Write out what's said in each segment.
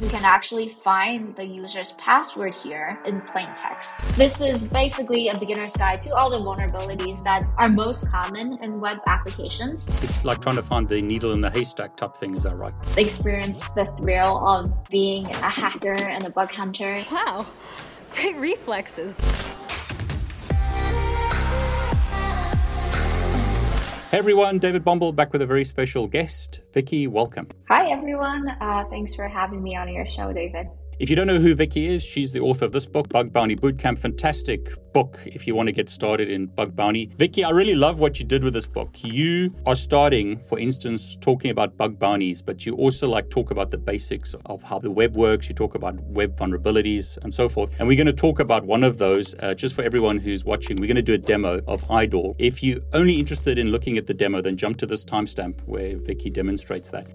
You can actually find the user's password here in plain text. This is basically a beginner's guide to all the vulnerabilities that are most common in web applications. It's like trying to find the needle in the haystack type thing, is that right? Experience the thrill of being a hacker and a bug hunter. Wow, great reflexes. Hey everyone, David Bombal back with a very special guest. Vickie, welcome. Hi everyone. Uh, thanks for having me on your show, David. If you don't know who Vickie is, she's the author of this book, Bug Bounty Bootcamp. Fantastic book if you want to get started in bug bounty. Vickie, I really love what you did with this book. You are starting, for instance, talking about bug bounties, but you also like talk about the basics of how the web works. You talk about web vulnerabilities and so forth. And we're going to talk about one of those uh, just for everyone who's watching. We're going to do a demo of IDOR. If you're only interested in looking at the demo, then jump to this timestamp where Vickie demonstrates that.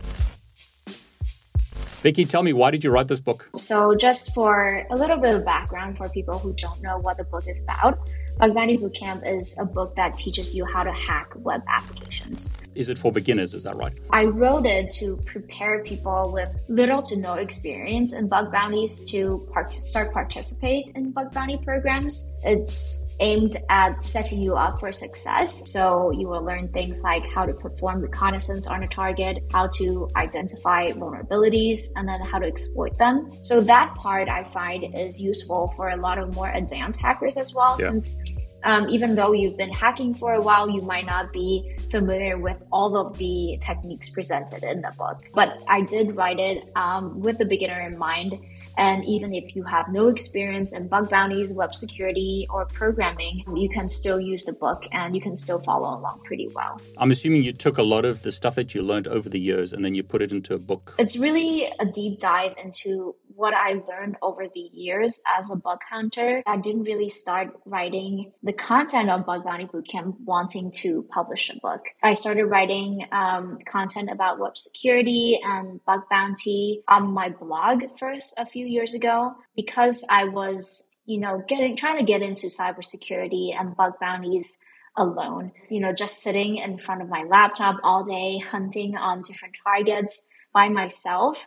Vickie, tell me, why did you write this book? So, just for a little bit of background for people who don't know what the book is about, Bug Bounty Bootcamp is a book that teaches you how to hack web applications. Is it for beginners? Is that right? I wrote it to prepare people with little to no experience in bug bounties to part- start participate in bug bounty programs. It's aimed at setting you up for success. So you will learn things like how to perform reconnaissance on a target, how to identify vulnerabilities, and then how to exploit them. So that part I find is useful for a lot of more advanced hackers as well, yeah. since um, even though you've been hacking for a while, you might not be familiar with all of the techniques presented in the book. But I did write it um, with the beginner in mind and even if you have no experience in bug bounties, web security, or programming, you can still use the book and you can still follow along pretty well. I'm assuming you took a lot of the stuff that you learned over the years and then you put it into a book. It's really a deep dive into what I learned over the years as a bug hunter. I didn't really start writing the content of Bug Bounty Bootcamp wanting to publish a book. I started writing um, content about web security and bug bounty on my blog first a few years ago because I was, you know, getting trying to get into cybersecurity and bug bounties alone. You know, just sitting in front of my laptop all day, hunting on different targets by myself.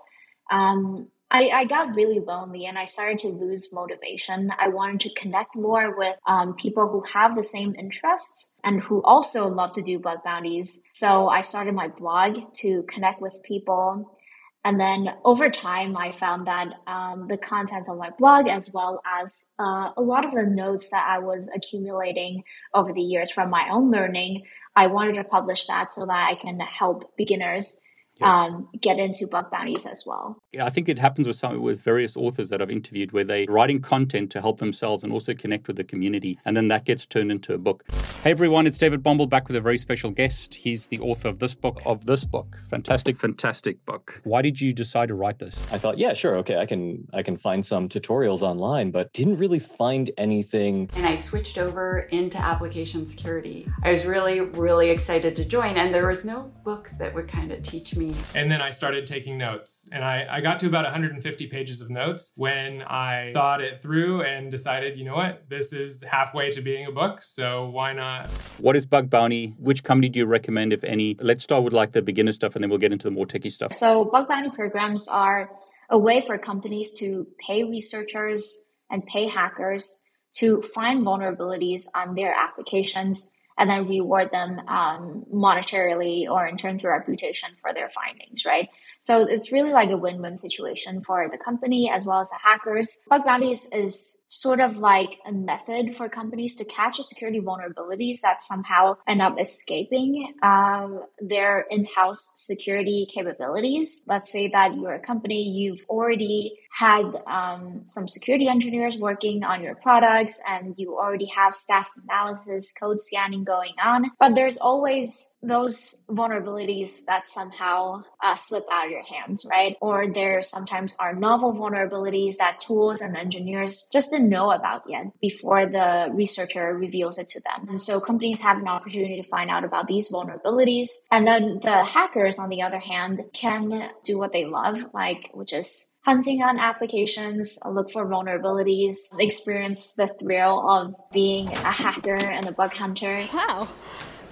Um, I, I got really lonely and I started to lose motivation. I wanted to connect more with um, people who have the same interests and who also love to do bug bounties. So I started my blog to connect with people. And then over time, I found that um, the content on my blog, as well as uh, a lot of the notes that I was accumulating over the years from my own learning, I wanted to publish that so that I can help beginners yeah. um, get into bug bounties as well. Yeah, I think it happens with some with various authors that I've interviewed where they're writing content to help themselves and also connect with the community, and then that gets turned into a book. Hey everyone, it's David Bombal back with a very special guest. He's the author of this book. Of this book, fantastic, fantastic book. Why did you decide to write this? I thought, yeah, sure, okay, I can I can find some tutorials online, but didn't really find anything. And I switched over into application security. I was really really excited to join, and there was no book that would kind of teach me me. And then I started taking notes. And I, I got to about 150 pages of notes when I thought it through and decided, you know what, this is halfway to being a book. So why not? What is Bug Bounty? Which company do you recommend, if any? Let's start with like the beginner stuff and then we'll get into the more techy stuff. So, Bug Bounty programs are a way for companies to pay researchers and pay hackers to find vulnerabilities on their applications and then reward them um, monetarily or in terms of reputation for their findings, right? So it's really like a win-win situation for the company as well as the hackers. Bug bounties is sort of like a method for companies to catch security vulnerabilities that somehow end up escaping um, their in-house security capabilities. Let's say that you're a company, you've already had um, some security engineers working on your products and you already have static analysis, code scanning going on, but there's always those vulnerabilities that somehow uh, slip out of your hands, right? Or there sometimes are novel vulnerabilities that tools and engineers just didn't know about yet before the researcher reveals it to them. And so companies have an opportunity to find out about these vulnerabilities. And then the hackers, on the other hand, can do what they love, like, which is hunting on applications, look for vulnerabilities, experience the thrill of being a hacker and a bug hunter. Wow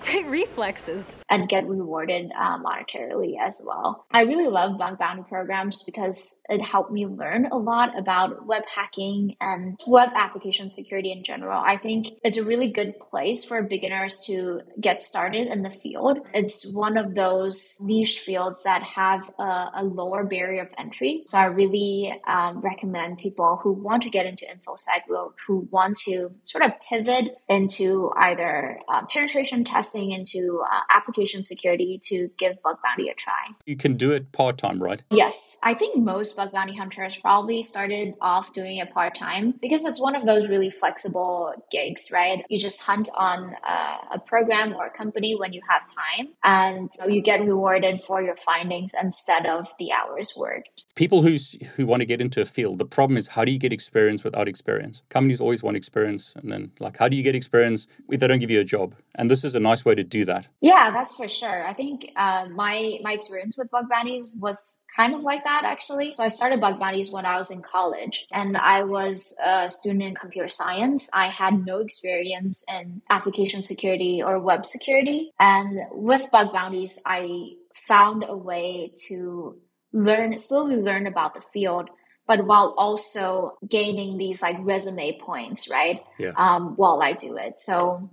Great reflexes. And get rewarded uh, monetarily as well. I really love bug bounty programs because it helped me learn a lot about web hacking and web application security in general. I think it's a really good place for beginners to get started in the field. It's one of those niche fields that have a, a lower barrier of entry. So I really um, recommend people who want to get into InfoSec, who want to sort of pivot into either uh, penetration testing, into uh, application security to give bug bounty a try. You can do it part time, right? Yes. I think most bug bounty hunters probably started off doing it part time because it's one of those really flexible gigs, right? You just hunt on uh, a program or a company when you have time and you get rewarded for your findings instead of the hours worked. People who who want to get into a field, the problem is how do you get experience without experience? Companies always want experience, and then like how do you get experience if they don't give you a job? And this is a nice way to do that. Yeah, that's for sure. I think uh, my my experience with bug bounties was kind of like that actually. So I started bug bounties when I was in college and I was a student in computer science. I had no experience in application security or web security. And with bug bounties, I found a way to learn, slowly learn about the field, but while also gaining these like resume points, right? Yeah. Um, while I do it. So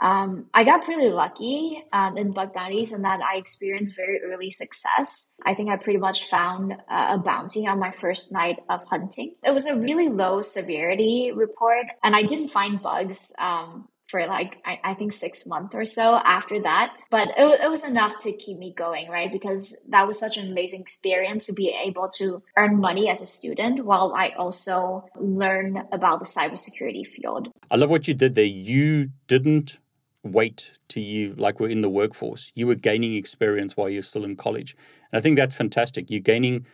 um, I got pretty lucky um, in bug bounties in that I experienced very early success. I think I pretty much found uh, a bounty on my first night of hunting. It was a really low severity report, and I didn't find bugs um, for like I, I, think six months or so after that. But it, it was enough to keep me going right? Because that was such an amazing experience to be able to earn money as a student while i also learn about the cybersecurity field. I love what you did there. You didn't wait to you like we're in the workforce. You were gaining experience while you're still in college. And i think that's fantastic. You're gaining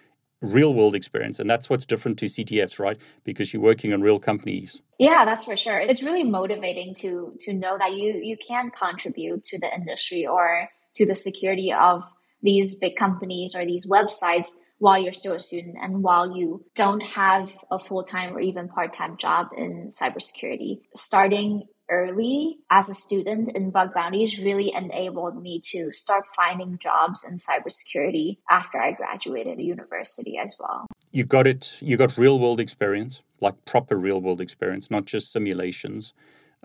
real world experience and that's what's different to ctfs right? Because you're working on real companies. Yeah that's for sure. It's really motivating to to know that you you can contribute to the industry or to the security of these big companies or these websites while you're still a student and while you don't have a full-time or even part-time job in cybersecurity. Starting early as a student in bug bounties really enabled me to start finding jobs in cybersecurity after I graduated university as well. You got it, you got real world experience, like proper real world experience, not just simulations.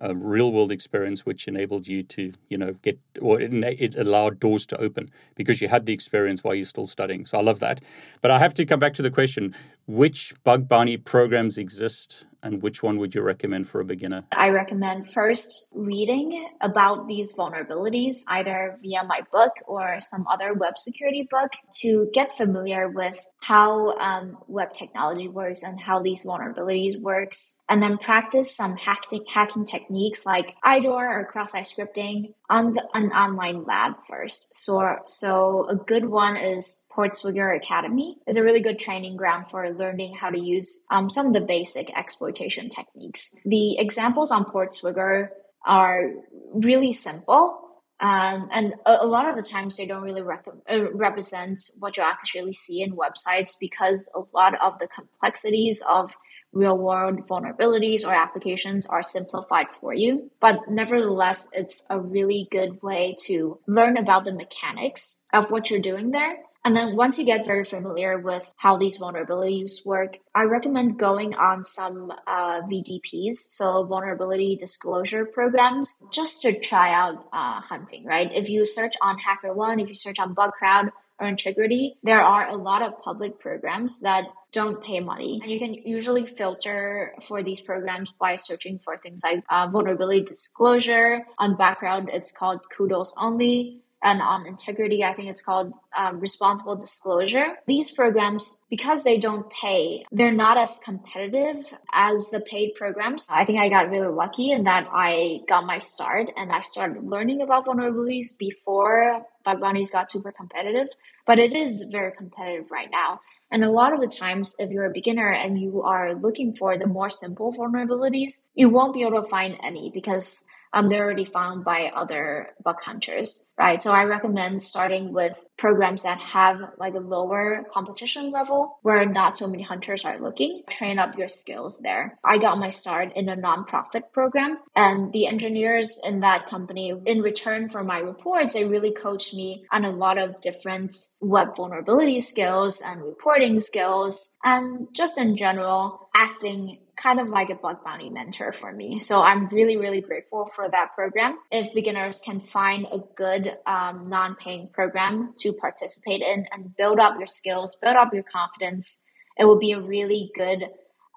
A real world experience which enabled you to, you know, get or it, it allowed doors to open because you had the experience while you're still studying. So I love that. But I have to come back to the question which bug bounty programs exist and which one would you recommend for a beginner? I recommend first reading about these vulnerabilities, either via my book or some other web security book, to get familiar with how um, web technology works and how these vulnerabilities works, and then practice some hacking, hacking techniques like IDOR or cross-site scripting on the, an online lab first. So, so a good one is Portswigger Academy. It's a really good training ground for learning how to use um, some of the basic exploitation techniques. The examples on Portswigger are really simple. Um, and a, a, lot of the times they don't really rec- uh, represent what you actually see in websites because a lot of the complexities of real world vulnerabilities or applications are simplified for you. But nevertheless, it's a really good way to learn about the mechanics of what you're doing there. And then once you get very familiar with how these vulnerabilities work, I recommend going on some uh, VDPs, so vulnerability disclosure programs, just to try out uh, hunting, right? If you search on HackerOne, if you search on BugCrowd, or Intigriti, there are a lot of public programs that don't pay money. And you can usually filter for these programs by searching for things like uh, vulnerability disclosure. On BugCrowd, it's called kudos only and on Intigriti, I think it's called um, responsible disclosure. These programs, because they don't pay, they're not as competitive as the paid programs. I think I got really lucky in that I got my start and I started learning about vulnerabilities before bug bounties got super competitive. But it is very competitive right now. And a lot of the times, if you're a beginner and you are looking for the more simple vulnerabilities, you won't be able to find any because um, they're already found by other bug hunters, right? So I recommend starting with programs that have like a lower competition level where not so many hunters are looking. Train up your skills there. I got my start in a nonprofit program and the engineers in that company, in return for my reports, they really coached me on a lot of different web vulnerability skills and reporting skills and just in general acting kind of like a bug bounty mentor for me. So I'm really, really grateful for that program. If beginners can find a good um, non paying program to participate in and build up your skills, build up your confidence, it will be a really good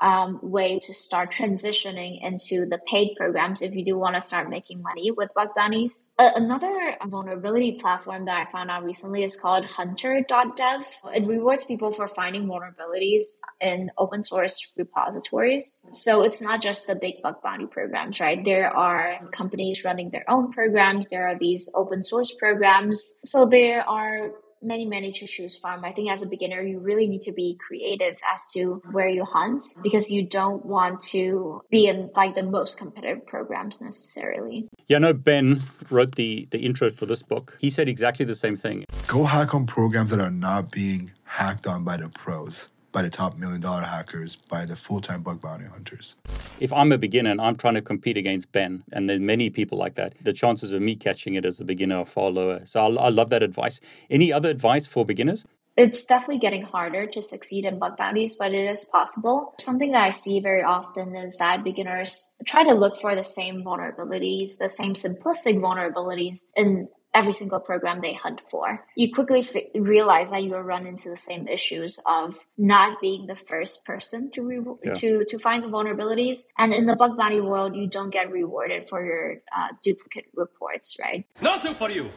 um, way to start transitioning into the paid programs if you do want to start making money with bug bounties. Uh, another vulnerability platform that I found out recently is called huntr.dev. It rewards people for finding vulnerabilities in open source repositories. So it's not just the big bug bounty programs, right? There are companies running their own programs. There are these open source programs. So there are many, many to choose from. I think as a beginner, you really need to be creative as to where you hunt because you don't want to be in like the most competitive programs necessarily. Yeah, no, Ben wrote the, the intro for this book. He said exactly the same thing. Go hack on programs that are not being hacked on by the pros by the top million dollar hackers, by the full time bug bounty hunters. If I'm a beginner and I'm trying to compete against Ben, and there's many people like that, the chances of me catching it as a beginner are far lower. So I, I love that advice. Any other advice for beginners? It's definitely getting harder to succeed in bug bounties, but it is possible. Something that I see very often is that beginners try to look for the same vulnerabilities, the same simplistic vulnerabilities in every single program they hunt for. You quickly f- realize that you will run into the same issues of not being the first person to re- yeah. to to find the vulnerabilities, and in the bug bounty world, you don't get rewarded for your uh, duplicate reports, right? Nothing for you.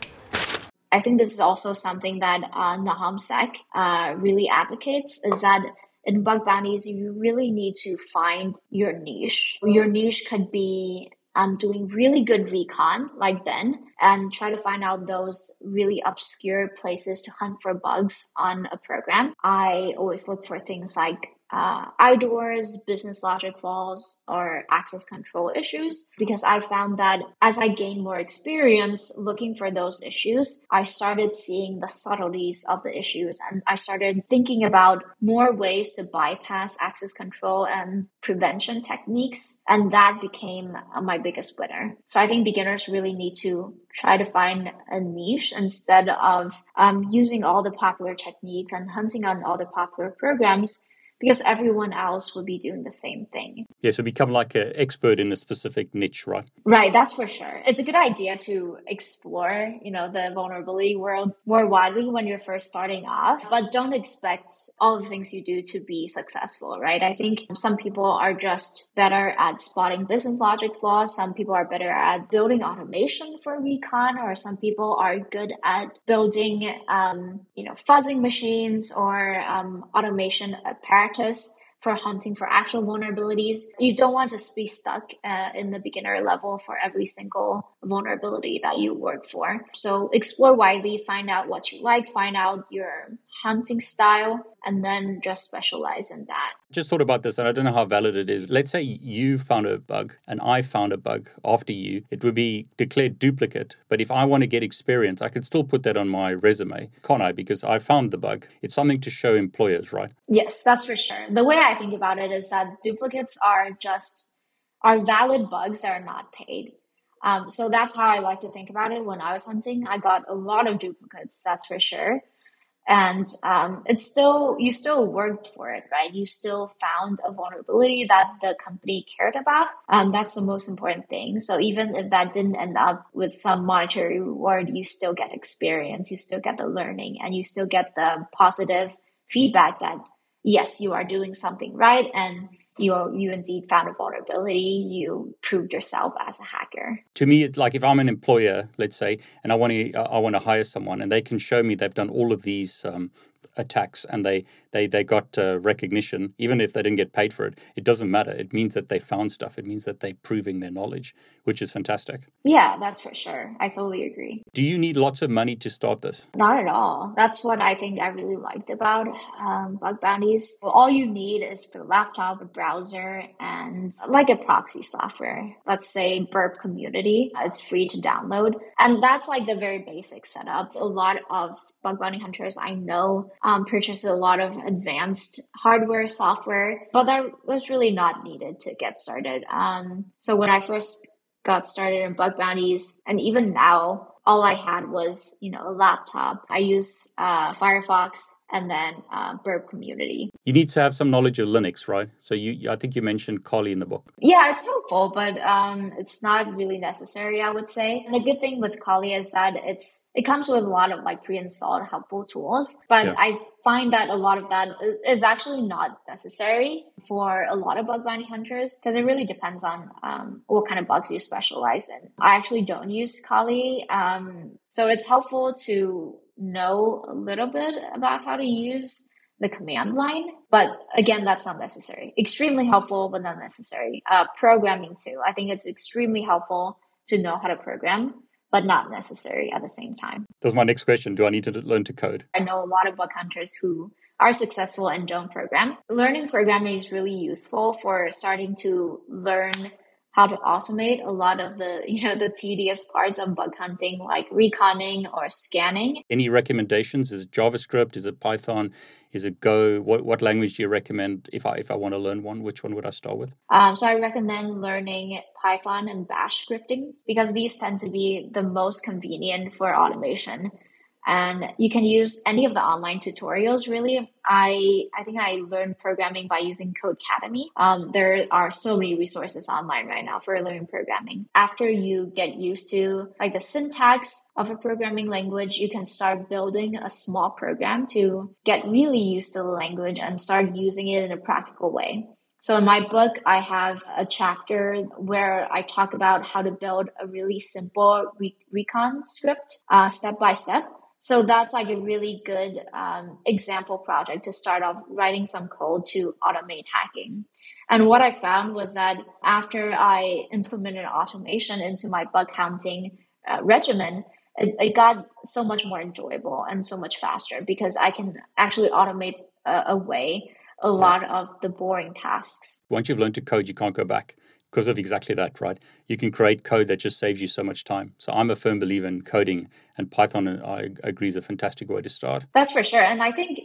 I think this is also something that uh, NahamSec uh, really advocates is that in bug bounties, you really need to find your niche. Your niche could be um, doing really good recon like Ben and try to find out those really obscure places to hunt for bugs on a program. I always look for things like uh, IDORs, business logic flaws, or access control issues because I found that as I gained more experience looking for those issues, I started seeing the subtleties of the issues and I started thinking about more ways to bypass access control and prevention techniques. And that became uh, my biggest winner. So I think beginners really need to try to find a niche instead of um, using all the popular techniques and hunting on all the popular programs because everyone else will be doing the same thing. Yeah, so become like an expert in a specific niche, right? Right, that's for sure. It's a good idea to explore, you know, the vulnerability worlds more widely when you're first starting off, but don't expect all the things you do to be successful, right? I think some people are just better at spotting business logic flaws. Some people are better at building automation for recon, or some people are good at building, um, you know, fuzzing machines or um, automation practice for hunting for actual vulnerabilities. You don't want to be stuck uh, in the beginner level for every single vulnerability that you work for. So explore widely, find out what you like, find out your hunting style, and then just specialize in that. Just thought about this, and I don't know how valid it is. Let's say you found a bug and I found a bug after you. It would be declared duplicate. But if I want to get experience, I could still put that on my resume, can't I? Because I found the bug. It's something to show employers, right? Yes, that's for sure. The way I think about it is that duplicates are just are valid bugs that are not paid. Um, so that's how I like to think about it. When I was hunting, I got a lot of duplicates, that's for sure. And um, it's still, you still worked for it, right? You still found a vulnerability that the company cared about. Um, that's the most important thing. So even if that didn't end up with some monetary reward, you still get experience, you still get the learning, and you still get the positive feedback that yes, you are doing something right and you you indeed found a vulnerability. You proved yourself as a hacker. To me it's like if i'm an employer let's say and i want to i want to hire someone and they can show me they've done all of these um, attacks and they they they got uh, recognition even if they didn't get paid for it it doesn't matter. It means that they found stuff. It means that they're proving their knowledge which is fantastic. Yeah that's for sure. I totally agree. Do you need lots of money to start this? Not at all. That's what i think i really liked about um, bug bounties. All you need is a laptop a browser and like a proxy software. Let's say burp community. It's free to download. And that's like the very basic setup. A lot of bug bounty hunters I know um, purchase a lot of advanced hardware, software, but that was really not needed to get started. Um, so when I first got started in bug bounties, and even now, all I had was, you know, a laptop. I use uh, Firefox and then uh, Burp Community. You need to have some knowledge of Linux, right? So you, I think you mentioned Kali in the book. Yeah, it's helpful, but um, it's not really necessary, I would say. And the good thing with Kali is that it's it comes with a lot of like pre-installed helpful tools, but yeah. I find that a lot of that is actually not necessary for a lot of bug bounty hunters because it really depends on um, what kind of bugs you specialize in. I actually don't use Kali, um, so it's helpful to know a little bit about how to use the command line. But again, that's not necessary. Extremely helpful, but not necessary. Uh, programming too. I think it's extremely helpful to know how to program, but not necessary at the same time. That's my next question. Do I need to learn to code? I know a lot of bug hunters who are successful and don't program. Learning programming is really useful for starting to learn how to automate a lot of the you know the tedious parts of bug hunting like reconning or scanning. Any recommendations? Is it javascript? Is it python? Is it go? What, what language do you recommend if i if i want to learn one which one would i start with? Um, so i recommend learning python and bash scripting because these tend to be the most convenient for automation and you can use any of the online tutorials really. I i think i learned programming by using codecademy. Um, there are so many resources online right now for learning programming. After you get used to like the syntax of a programming language you can start building a small program to get really used to the language and start using it in a practical way. So in my book, I have a chapter where I talk about how to build a really simple re- recon script, uh, step by step. So that's like a really good um, example project to start off writing some code to automate hacking. And what I found was that after I implemented automation into my bug counting uh, regimen, it, it, got so much more enjoyable and so much faster because I can actually automate uh, away a lot of the boring tasks. Once you've learned to code, you can't go back because of exactly that, right? You can create code that just saves you so much time. So I'm a firm believer in coding, and Python, I agree, is a fantastic way to start. That's for sure. And I think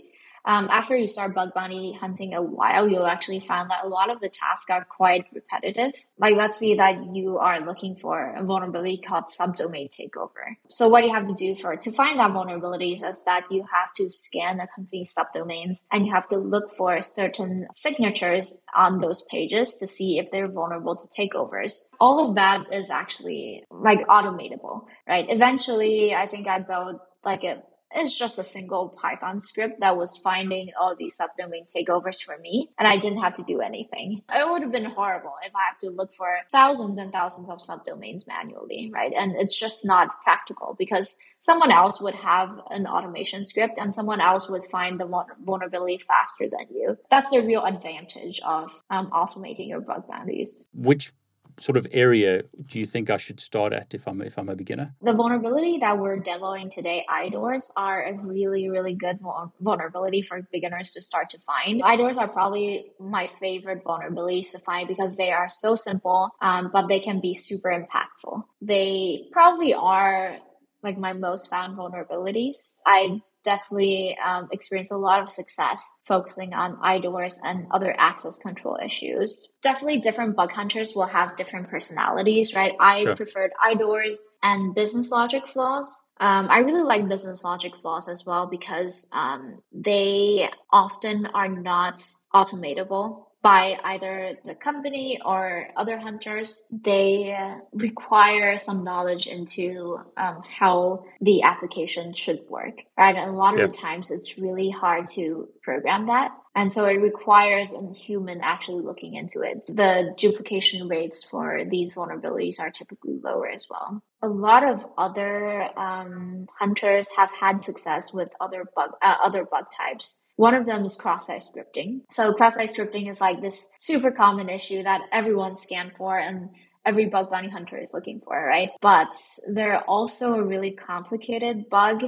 um, after you start bug bounty hunting a while, you'll actually find that a lot of the tasks are quite repetitive. Like, let's say that you are looking for a vulnerability called subdomain takeover. So, what you have to do for to find that vulnerabilities is that you have to scan a company's subdomains and you have to look for certain signatures on those pages to see if they're vulnerable to takeovers. All of that is actually like automatable, right? Eventually, I think I built like a it's just a single Python script that was finding all these subdomain takeovers for me, and I didn't have to do anything. It would have been horrible if I have to look for thousands and thousands of subdomains manually, right? And it's just not practical because someone else would have an automation script and someone else would find the vulnerability faster than you. That's the real advantage of um, automating your bug bounties. Which sort of area do you think I should start at if I'm if I'm a beginner? The vulnerability that we're demoing today, IDORs, are a really really good vulnerability for beginners to start to find. IDORs are probably my favorite vulnerabilities to find because they are so simple, um, but they can be super impactful. They probably are like my most found vulnerabilities. I definitely um, experienced a lot of success focusing on IDORs and other access control issues. Definitely different bug hunters will have different personalities, right? I sure. preferred IDORs and business logic flaws. Um, I really like business logic flaws as well because um, they often are not automatable by either the company or other hunters, they require some knowledge into um, how the application should work, right? And a lot of the times it's really hard to program that. And so it requires a human actually looking into it. The duplication rates for these vulnerabilities are typically lower as well. A lot of other um, hunters have had success with other bug uh, other bug types. One of them is cross-site scripting. So cross-site scripting is like this super common issue that everyone scanned for and every bug bounty hunter is looking for, right? But they're also a really complicated bug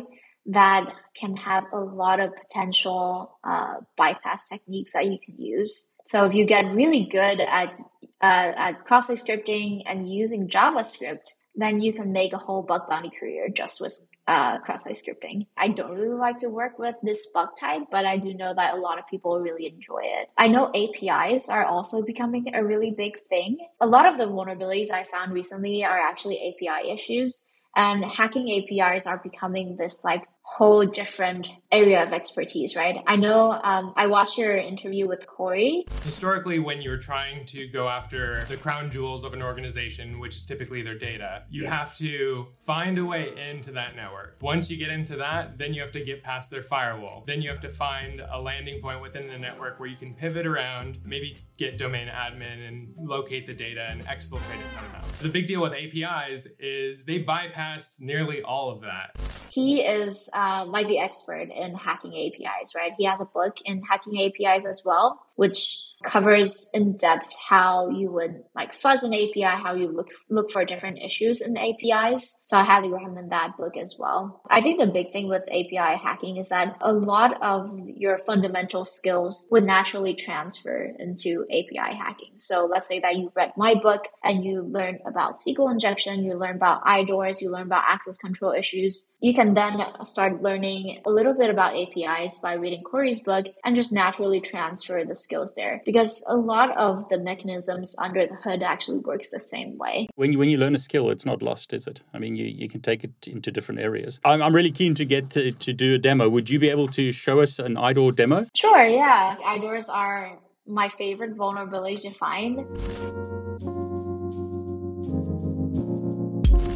that can have a lot of potential uh, bypass techniques that you can use. So if you get really good at uh, at cross-site scripting and using JavaScript, then you can make a whole bug bounty career just with uh, cross-site scripting. I don't really like to work with this bug type, but I do know that a lot of people really enjoy it. I know APIs are also becoming a really big thing. A lot of the vulnerabilities I found recently are actually API issues. And hacking APIs are becoming this like whole different area of expertise, right? I know um, I watched your interview with Corey. Historically, when you're trying to go after the crown jewels of an organization, which is typically their data, you yeah. have to find a way into that network. Once you get into that, then you have to get past their firewall. Then you have to find a landing point within the network where you can pivot around, maybe get domain admin and locate the data and exfiltrate it somehow. The big deal with APIs is they bypass nearly all of that. He is uh, like the expert in hacking APIs, right? He has a book in hacking APIs as well, which covers in depth how you would like fuzz an API, how you look look for different issues in APIs. So I highly recommend that book as well. I think the big thing with API hacking is that a lot of your fundamental skills would naturally transfer into API hacking. So let's say that you read my book and you learn about SQL injection, you learn about IDORs, you learn about access control issues. You can then start learning a little bit about APIs by reading Corey's book and just naturally transfer the skills there because a lot of the mechanisms under the hood actually works the same way. When you, when you learn a skill, it's not lost, is it? I mean, you, you can take it into different areas. I'm, I'm really keen to get to, to do a demo. Would you be able to show us an IDOR demo? Sure, yeah. IDORs are my favorite vulnerability to find.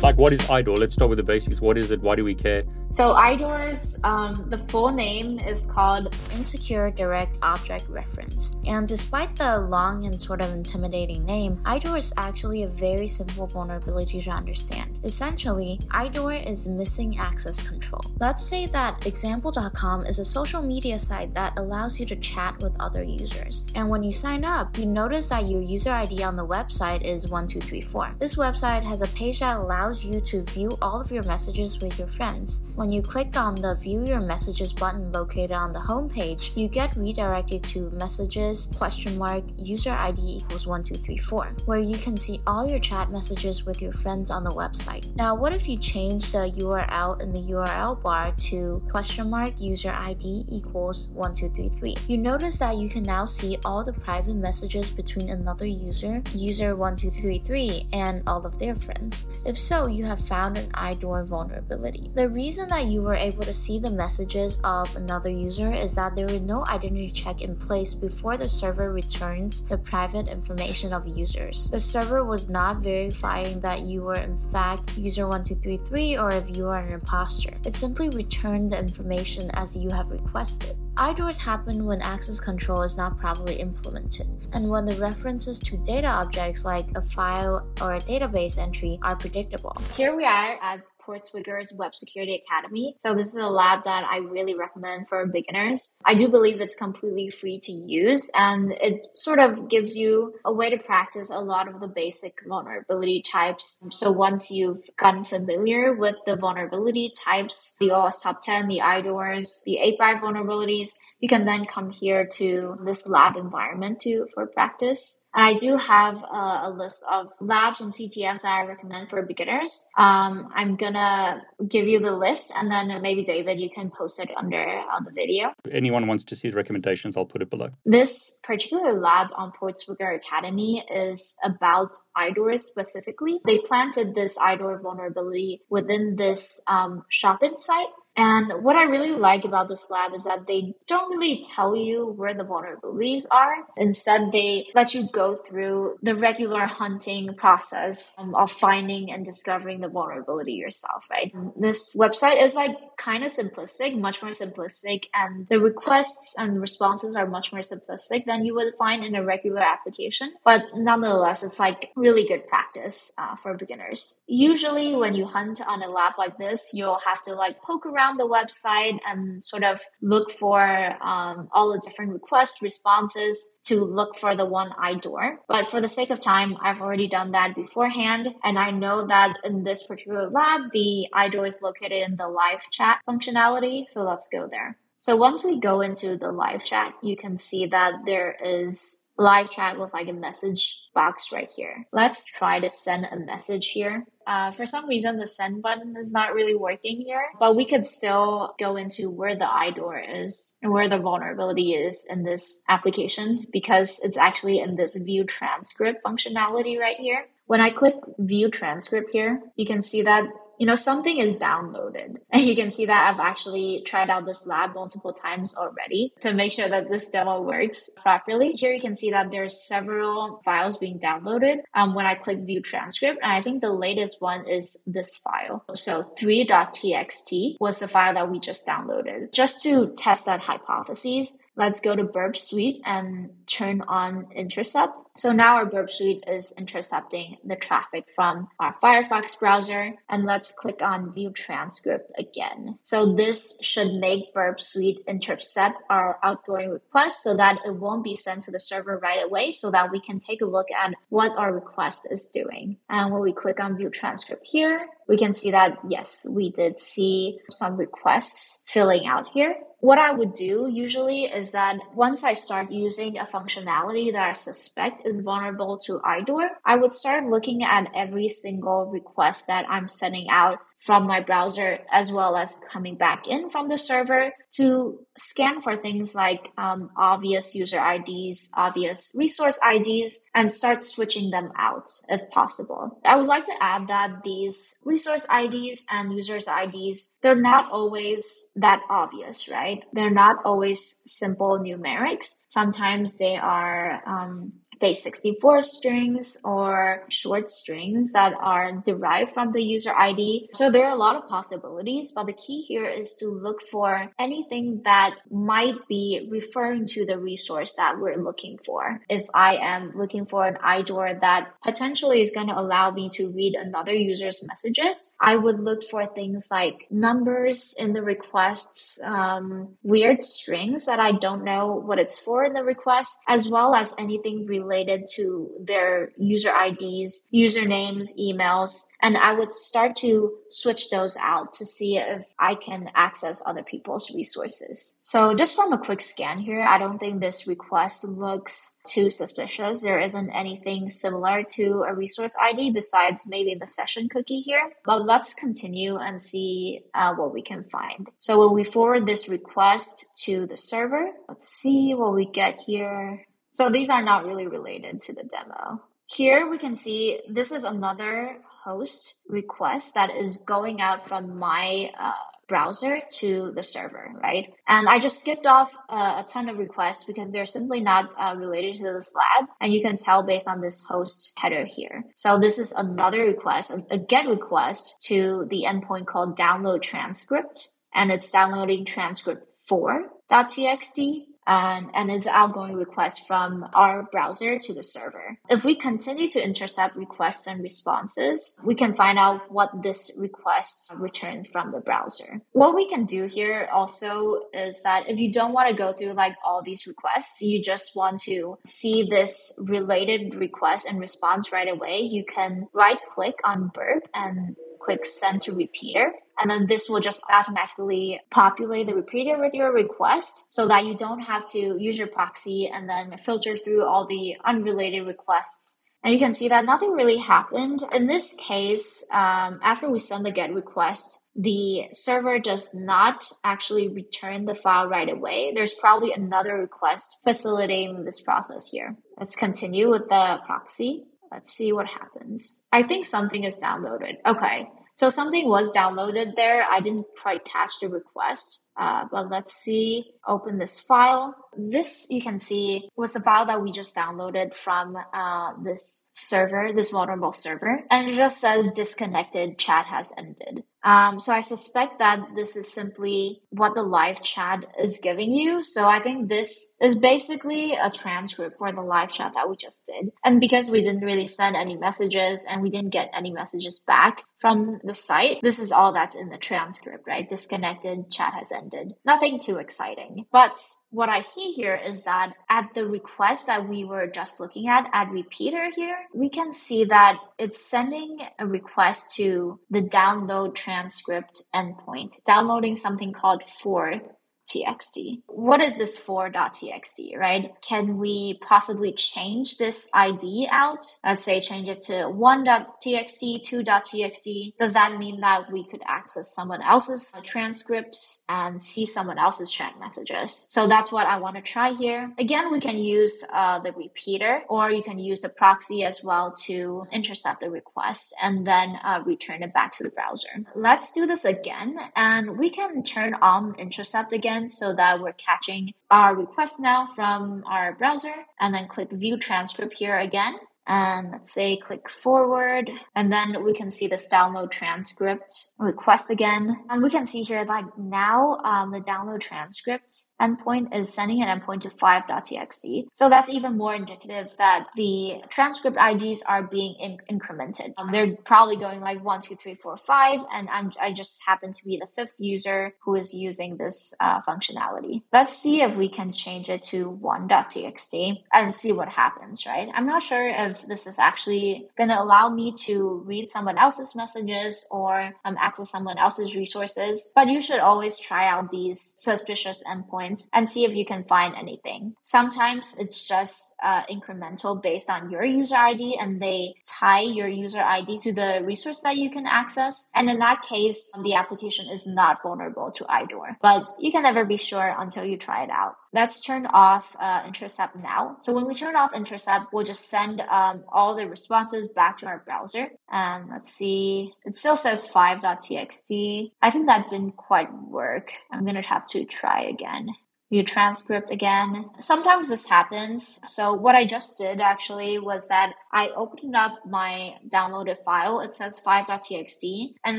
Like, what is IDOR? Let's start with the basics. What is it? Why do we care? So IDOR's um, the full name is called Insecure Direct Object Reference. And despite the long and sort of intimidating name, IDOR is actually a very simple vulnerability to understand. Essentially, IDOR is missing access control. Let's say that example.com is a social media site that allows you to chat with other users. And when you sign up, you notice that your user ID on the website is 1234. This website has a page that allows you to view all of your messages with your friends. When you click on the View Your Messages button located on the home page, you get redirected to Messages question mark user ID equals 1234, where you can see all your chat messages with your friends on the website. Now, what if you change the URL in the URL bar to question mark user ID equals 1233? You notice that you can now see all the private messages between another user, user 1233, and all of their friends. If so, you have found an IDOR vulnerability. The reason that you were able to see the messages of another user is that there is no identity check in place before the server returns the private information of users. The server was not verifying that you were in fact user1233 or if you are an imposter. It simply returned the information as you have requested. IDORs happen when access control is not properly implemented, and when the references to data objects like a file or a database entry are predictable. Here we are at Portswigger's Web Security Academy. So this is a lab that I really recommend for beginners. I do believe it's completely free to use and it sort of gives you a way to practice a lot of the basic vulnerability types. So once you've gotten familiar with the vulnerability types, the OWASP top 10, the IDORs, the API vulnerabilities, you can then come here to this lab environment to for practice. And I do have a, a list of labs and CTFs that I recommend for beginners. Um, I'm gonna give you the list, and then maybe David, you can post it under on the video. If anyone wants to see the recommendations, I'll put it below. This particular lab on Portswigger Academy is about IDOR specifically. They planted this IDOR vulnerability within this um, site And what I really like about this lab is that they don't really tell you where the vulnerabilities are. Instead, they let you go through the regular hunting process um, of finding and discovering the vulnerability yourself, right? This website is like kind of simplistic, much more simplistic, and the requests and responses are much more simplistic than you would find in a regular application. But nonetheless, it's like really good practice uh, for beginners. Usually, when you hunt on a lab like this, you'll have to like poke around the website and sort of look for um, all the different requests, responses to look for the one IDOR. But for the sake of time, I've already done that beforehand. And I know that in this particular lab, the IDOR is located in the live chat functionality. So let's go there. So once we go into the live chat, you can see that there is live chat with like a message box right here. Let's try to send a message here. Uh, for some reason, the send button is not really working here, but we could still go into where the IDOR is and where the vulnerability is in this application because it's actually in this view transcript functionality right here. When I click view transcript here, you can see that you know, something is downloaded. And you can see that I've actually tried out this lab multiple times already to make sure that this demo works properly. Here you can see that there's several files being downloaded um, when I click view transcript. And I think the latest one is this file. So 3.txt was the file that we just downloaded. Just to test that hypothesis, Let's go to Burp Suite and turn on intercept. So now our Burp Suite is intercepting the traffic from our Firefox browser. And let's click on view transcript again. So this should make Burp Suite intercept our outgoing request so that it won't be sent to the server right away so that we can take a look at what our request is doing. And when we click on view transcript here, we can see that yes, we did see some requests filling out here. What I would do usually is that once I start using a functionality that I suspect is vulnerable to IDOR, I would start looking at every single request that I'm sending out from my browser as well as coming back in from the server to scan for things like um, obvious user IDs, obvious resource IDs, and start switching them out if possible. I would like to add that these resource IDs and users IDs, they're not always that obvious, right? They're not always simple numerics. Sometimes they are um, base 64 strings or short strings that are derived from the user ID. So there are a lot of possibilities, but the key here is to look for anything that might be referring to the resource that we're looking for. If I am looking for an IDOR that potentially is going to allow me to read another user's messages, I would look for things like numbers in the requests, um, weird strings that I don't know what it's for in the request, as well as anything related related to their user IDs, usernames, emails, and I would start to switch those out to see if I can access other people's resources. So just from a quick scan here, I don't think this request looks too suspicious. There isn't anything similar to a resource ID besides maybe the session cookie here. But let's continue and see uh, what we can find. So when we forward this request to the server, let's see what we get here. So these are not really related to the demo. Here we can see this is another host request that is going out from my uh, browser to the server, right? And I just skipped off uh, a ton of requests because they're simply not uh, related to this lab. And you can tell based on this host header here. So this is another request, a, GET request to the endpoint called download transcript. And it's downloading transcript 4.txt and, and it's an outgoing request from our browser to the server. If we continue to intercept requests and responses, we can find out what this request returned from the browser. What we can do here also is that if you don't want to go through like all these requests, you just want to see this related request and response right away, you can right click on burp and click send to repeater. And then this will just automatically populate the repeater with your request so that you don't have to use your proxy and then filter through all the unrelated requests. And you can see that nothing really happened. In this case, um, after we send the GET request, the server does not actually return the file right away. There's probably another request facilitating this process here. Let's continue with the proxy. Let's see what happens. I think something is downloaded. Okay. So something was downloaded there. I didn't quite catch the request. Uh, but let's see, open this file. This you can see was a file that we just downloaded from uh, this server, this vulnerable server, and it just says disconnected chat has ended. Um, so I suspect that this is simply what the live chat is giving you. So I think this is basically a transcript for the live chat that we just did. And because we didn't really send any messages and we didn't get any messages back from the site, this is all that's in the transcript, right? Disconnected chat has ended. Nothing too exciting. But what I see here is that at the request that we were just looking at, at repeater here, we can see that it's sending a request to the download transcript endpoint, downloading something called for txt. What is this 4.txt, right? Can we possibly change this ID out? Let's say change it to 1.txt, 2.txt. Does that mean that we could access someone else's transcripts and see someone else's chat messages? So that's what I want to try here. Again, we can use uh, the repeater or you can use the proxy as well to intercept the request and then uh, return it back to the browser. Let's do this again and we can turn on intercept again so that we're catching our request now from our browser and then click view transcript here again and let's say click forward. And then we can see this download transcript request again. And we can see here like now um, the download transcript endpoint is sending an endpoint to 5.txt so that's even more indicative that the transcript ids are being in- incremented. Um, they're probably going like one two three four five. And I'm, i just happen to be the fifth user who is using this uh, functionality. Let's see if we can change it to 1.txt and see what happens right? I'm not sure if this is actually going to allow me to read someone else's messages or um, access someone else's resources. But you should always try out these suspicious endpoints and see if you can find anything. Sometimes it's just uh, incremental based on your user ID and they tie your user ID to the resource that you can access. And in that case, the application is not vulnerable to IDOR. But you can never be sure until you try it out. Let's turn off uh, intercept now. So when we turn off intercept, we'll just send um, all the responses back to our browser. And let's see, it still says 5.txt. I think that didn't quite work. I'm going to have to try again view transcript again. Sometimes this happens. So what I just did actually was that I opened up my downloaded file. It says 5.txt and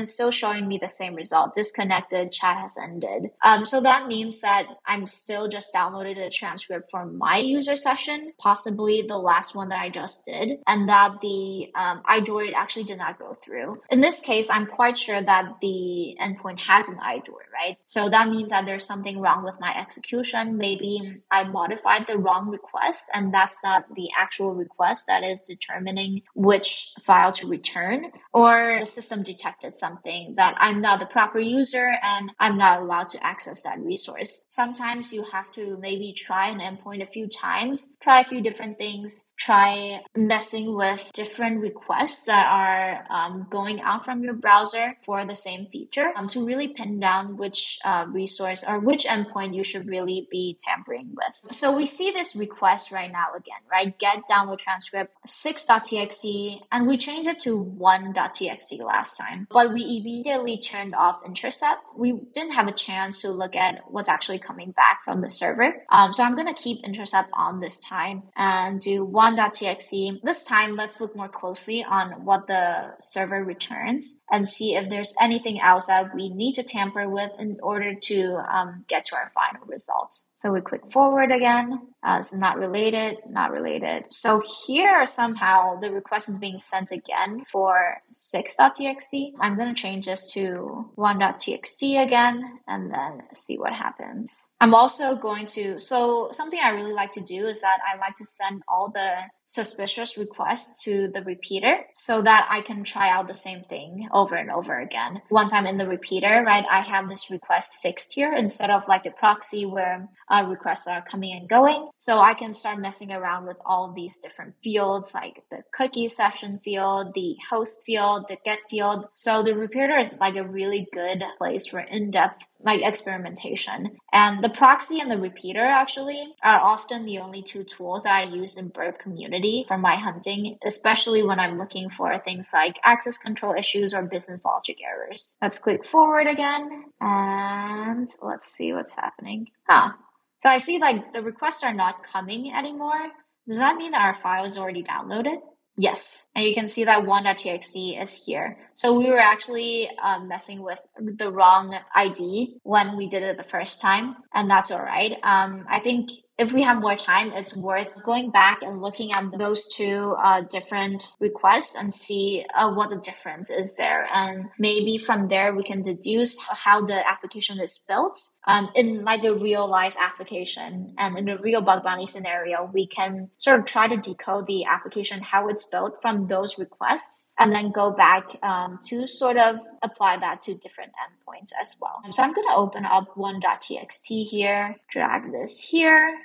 it's still showing me the same result. Disconnected, chat has ended. Um, so that means that I'm still just downloaded the transcript from my user session, possibly the last one that I just did, and that the um, IDOR actually did not go through. In this case, I'm quite sure that the endpoint has an IDOR, right? So that means that there's something wrong with my execution maybe I modified the wrong request and that's not the actual request that is determining which file to return, or the system detected something that I'm not the proper user and I'm not allowed to access that resource. Sometimes you have to maybe try an endpoint a few times, try a few different things, try messing with different requests that are um, going out from your browser for the same feature um, to really pin down which uh, resource or which endpoint you should really really be tampering with. So we see this request right now again, right? Get download transcript 6.txt and we changed it to 1.txt last time, but we immediately turned off intercept. We didn't have a chance to look at what's actually coming back from the server. Um, so I'm going to keep intercept on this time and do 1.txt. This time, let's look more closely on what the server returns and see if there's anything else that we need to tamper with in order to um, get to our final result result. So we click forward again. Uh, this is not related, not related. So here somehow the request is being sent again for 6.txt. I'm going to change this to 1.txt again and then see what happens. I'm also going to, so something I really like to do is that I like to send all the suspicious requests to the repeater so that I can try out the same thing over and over again. Once I'm in the repeater, right, I have this request fixed here instead of like the proxy where uh, requests are coming and going. So I can start messing around with all these different fields, like the cookie session field, the host field, the get field. So the repeater is like a really good place for in-depth like experimentation. And the proxy and the repeater actually are often the only two tools I use in Burp community for my hunting, especially when I'm looking for things like access control issues or business logic errors. Let's click forward again and let's see what's happening. Huh. So I see like the requests are not coming anymore. Does that mean that our file is already downloaded? Yes. And you can see that one.txt is here. So we were actually um, messing with the wrong ID when we did it the first time, and that's all right. Um, I think if we have more time, it's worth going back and looking at those two uh, different requests and see uh, what the difference is there. And maybe from there, we can deduce how the application is built um, in like a real life application. And in a real bug bounty scenario, we can sort of try to decode the application, how it's built from those requests, and then go back um, to sort of apply that to different endpoints as well. So I'm going to open up one.txt here, drag this here.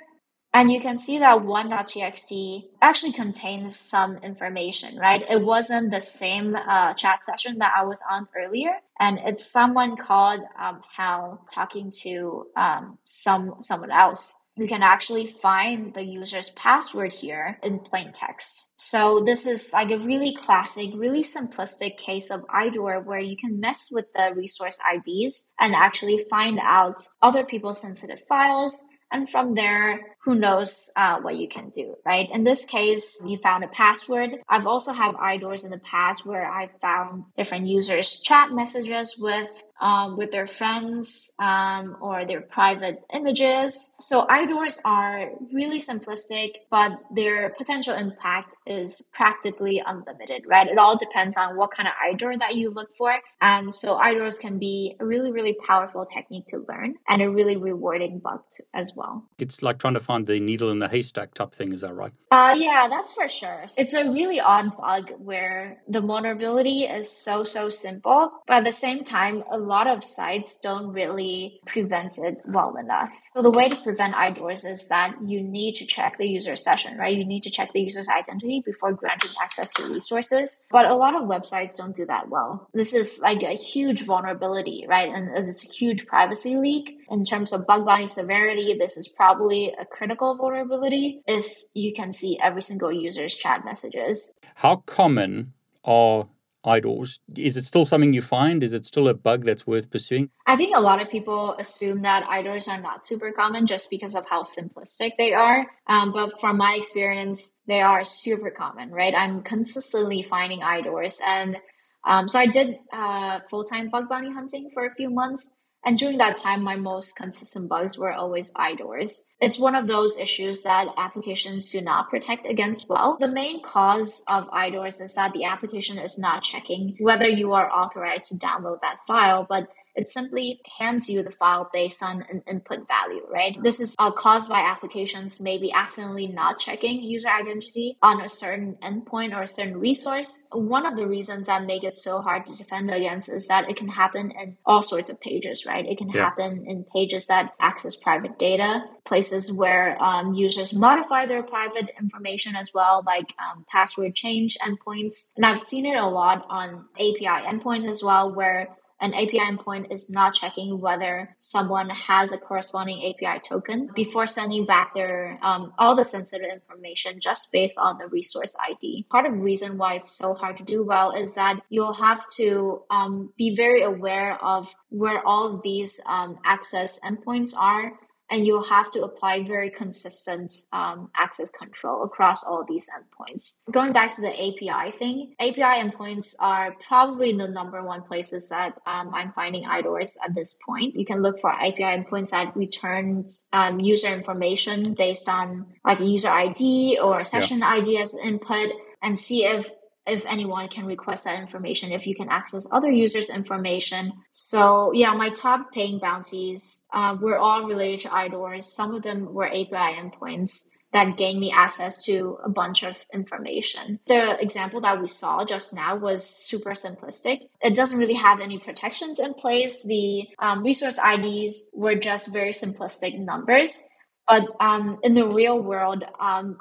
And you can see that one.txt actually contains some information, right? It wasn't the same uh, chat session that I was on earlier. And it's someone called um, Hal talking to um, some someone else. We can actually find the user's password here in plain text. So this is like a really classic, really simplistic case of IDOR where you can mess with the resource IDs and actually find out other people's sensitive files and from there, who knows uh, what you can do, right? In this case, you found a password. I've also had IDORs in the past where I found different users chat messages with um, with their friends um, or their private images. So IDORs are really simplistic, but their potential impact is practically unlimited, right? It all depends on what kind of IDOR that you look for. And so IDORs can be a really, really powerful technique to learn and a really rewarding bug as well. It's like trying to find the needle in the haystack type thing, is that right? Uh, yeah, that's for sure. It's a really odd bug where the vulnerability is so, so simple, but at the same time, a lot of sites don't really prevent it well enough. So the way to prevent IDORs is that you need to check the user session, right? You need to check the user's identity before granting access to resources. But a lot of websites don't do that well. This is like a huge vulnerability, right? And it's a huge privacy leak. In terms of bug bounty severity, this is probably a critical vulnerability if you can see every single user's chat messages. How common are IDORs. Is it still something you find? Is it still a bug that's worth pursuing? I think a lot of people assume that IDORs are not super common just because of how simplistic they are. Um, but from my experience, they are super common, right? I'm consistently finding IDORs. And um, so I did uh, full time bug bounty hunting for a few months. And during that time, my most consistent bugs were always IDORs. It's one of those issues that applications do not protect against well. The main cause of IDORs is that the application is not checking whether you are authorized to download that file, but it simply hands you the file based on an input value, right? This is uh, caused by applications maybe accidentally not checking user identity on a certain endpoint or a certain resource. One of the reasons that make it so hard to defend against is that it can happen in all sorts of pages, right? It can yeah. happen in pages that access private data, places where um, users modify their private information as well, like um, password change endpoints. And I've seen it a lot on API endpoints as well, where an API endpoint is not checking whether someone has a corresponding API token before sending back their um, all the sensitive information just based on the resource ID. Part of the reason why it's so hard to do well is that you'll have to um, be very aware of where all of these um, access endpoints are and you'll have to apply very consistent um, access control across all these endpoints. Going back to the API thing, API endpoints are probably the number one places that um, I'm finding IDORs at this point. You can look for API endpoints that return um, user information based on like a user ID or session yeah. ID as input and see if if anyone can request that information, if you can access other users' information. So yeah, my top paying bounties uh, were all related to IDORs. Some of them were API endpoints that gained me access to a bunch of information. The example that we saw just now was super simplistic. It doesn't really have any protections in place. The um, resource IDs were just very simplistic numbers But um, in the real world, um,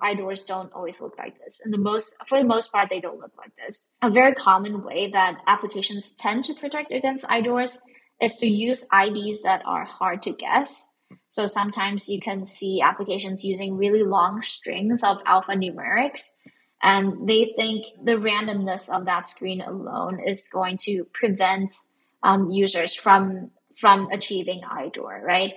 don't always look like this. In the most, for the most part, they don't look like this. A very common way that applications tend to protect against IDORs is to use IDs that are hard to guess. So sometimes you can see applications using really long strings of alphanumerics, and they think the randomness of that screen alone is going to prevent um, users from from achieving IDOR, right?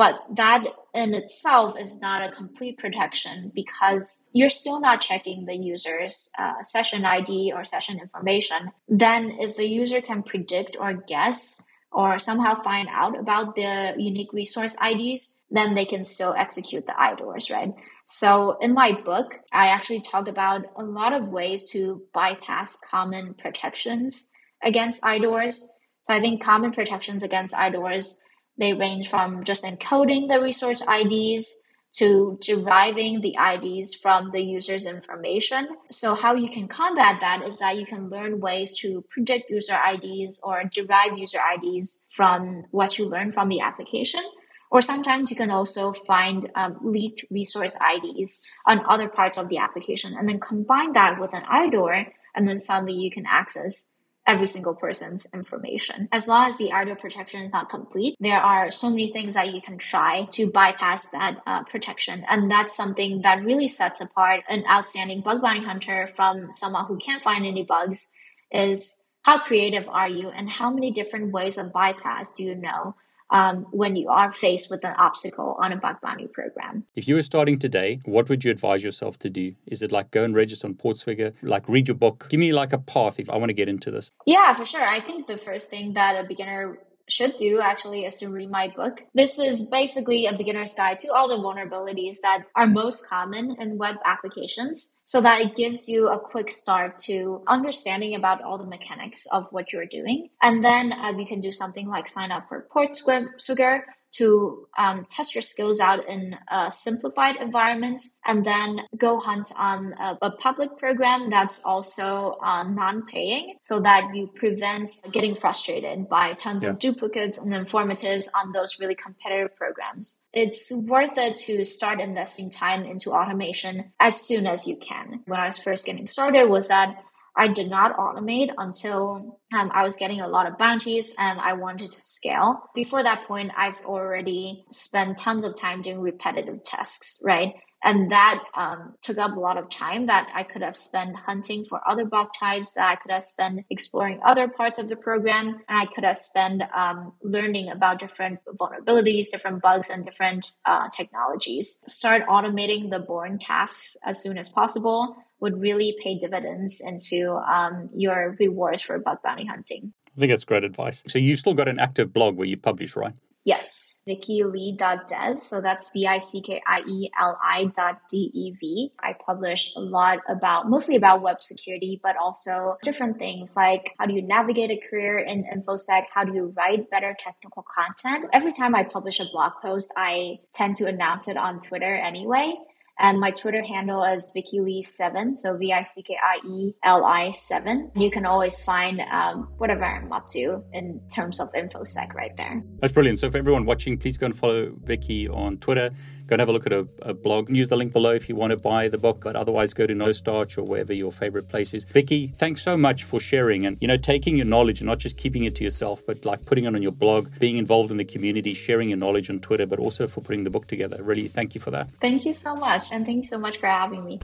But that in itself is not a complete protection because you're still not checking the user's uh, session ID or session information. Then, if the user can predict or guess or somehow find out about the unique resource IDs, then they can still execute the IDORs, right? So in my book, I actually talk about a lot of ways to bypass common protections against IDORs. So I think common protections against IDORs they range from just encoding the resource IDs to deriving the IDs from the user's information. So how you can combat that is that you can learn ways to predict user IDs or derive user IDs from what you learn from the application. Or sometimes you can also find um, leaked resource IDs on other parts of the application and then combine that with an IDOR and then suddenly you can access every single person's information. As long as the IDOR protection is not complete, there are so many things that you can try to bypass that uh, protection. And that's something that really sets apart an outstanding bug bounty hunter from someone who can't find any bugs is how creative are you and how many different ways of bypass do you know um, when you are faced with an obstacle on a bug bounty program. If you were starting today, what would you advise yourself to do? Is it like go and register on Portswigger, like read your book? Give me like a path if I want to get into this. Yeah, for sure. I think the first thing that a beginner should do actually is to read my book. This is basically a beginner's guide to all the vulnerabilities that are most common in web applications so that it gives you a quick start to understanding about all the mechanics of what you're doing. And then uh, you can do something like sign up for Portswigger to um, test your skills out in a simplified environment and then go hunt on a, a public program that's also uh, non-paying so that you prevent getting frustrated by tons yeah. of duplicates and informatives on those really competitive programs. It's worth it to start investing time into automation as soon as you can. When I was first getting started was that I did not automate until um, I was getting a lot of bounties and I wanted to scale. Before that point, I've already spent tons of time doing repetitive tasks, right? And that um, took up a lot of time that I could have spent hunting for other bug types, that I could have spent exploring other parts of the program, and I could have spent um, learning about different vulnerabilities, different bugs, and different uh, technologies. Start automating the boring tasks as soon as possible would really pay dividends into um, your rewards for bug bounty hunting. I think that's great advice. So you've still got an active blog where you publish, right? Yes, vickieli.dev. So that's V-I-C-K-I-E-L-I dot D-E-V. I publish a lot about, mostly about web security, but also different things like how do you navigate a career in InfoSec? How do you write better technical content? Every time I publish a blog post, I tend to announce it on Twitter anyway. And my Twitter handle is VickieLi7, so V I C K I E L I 7. You can always find um, whatever I'm up to in terms of InfoSec right there. That's brilliant. So, for everyone watching, please go and follow Vickie on Twitter. Go and have a look at a, a blog. Use the link below if you want to buy the book, but otherwise, go to No Starch or wherever your favorite place is. Vickie, thanks so much for sharing and, you know, taking your knowledge and not just keeping it to yourself, but like putting it on your blog, being involved in the community, sharing your knowledge on Twitter, but also for putting the book together. Really, thank you for that. Thank you so much and thank you so much for having me.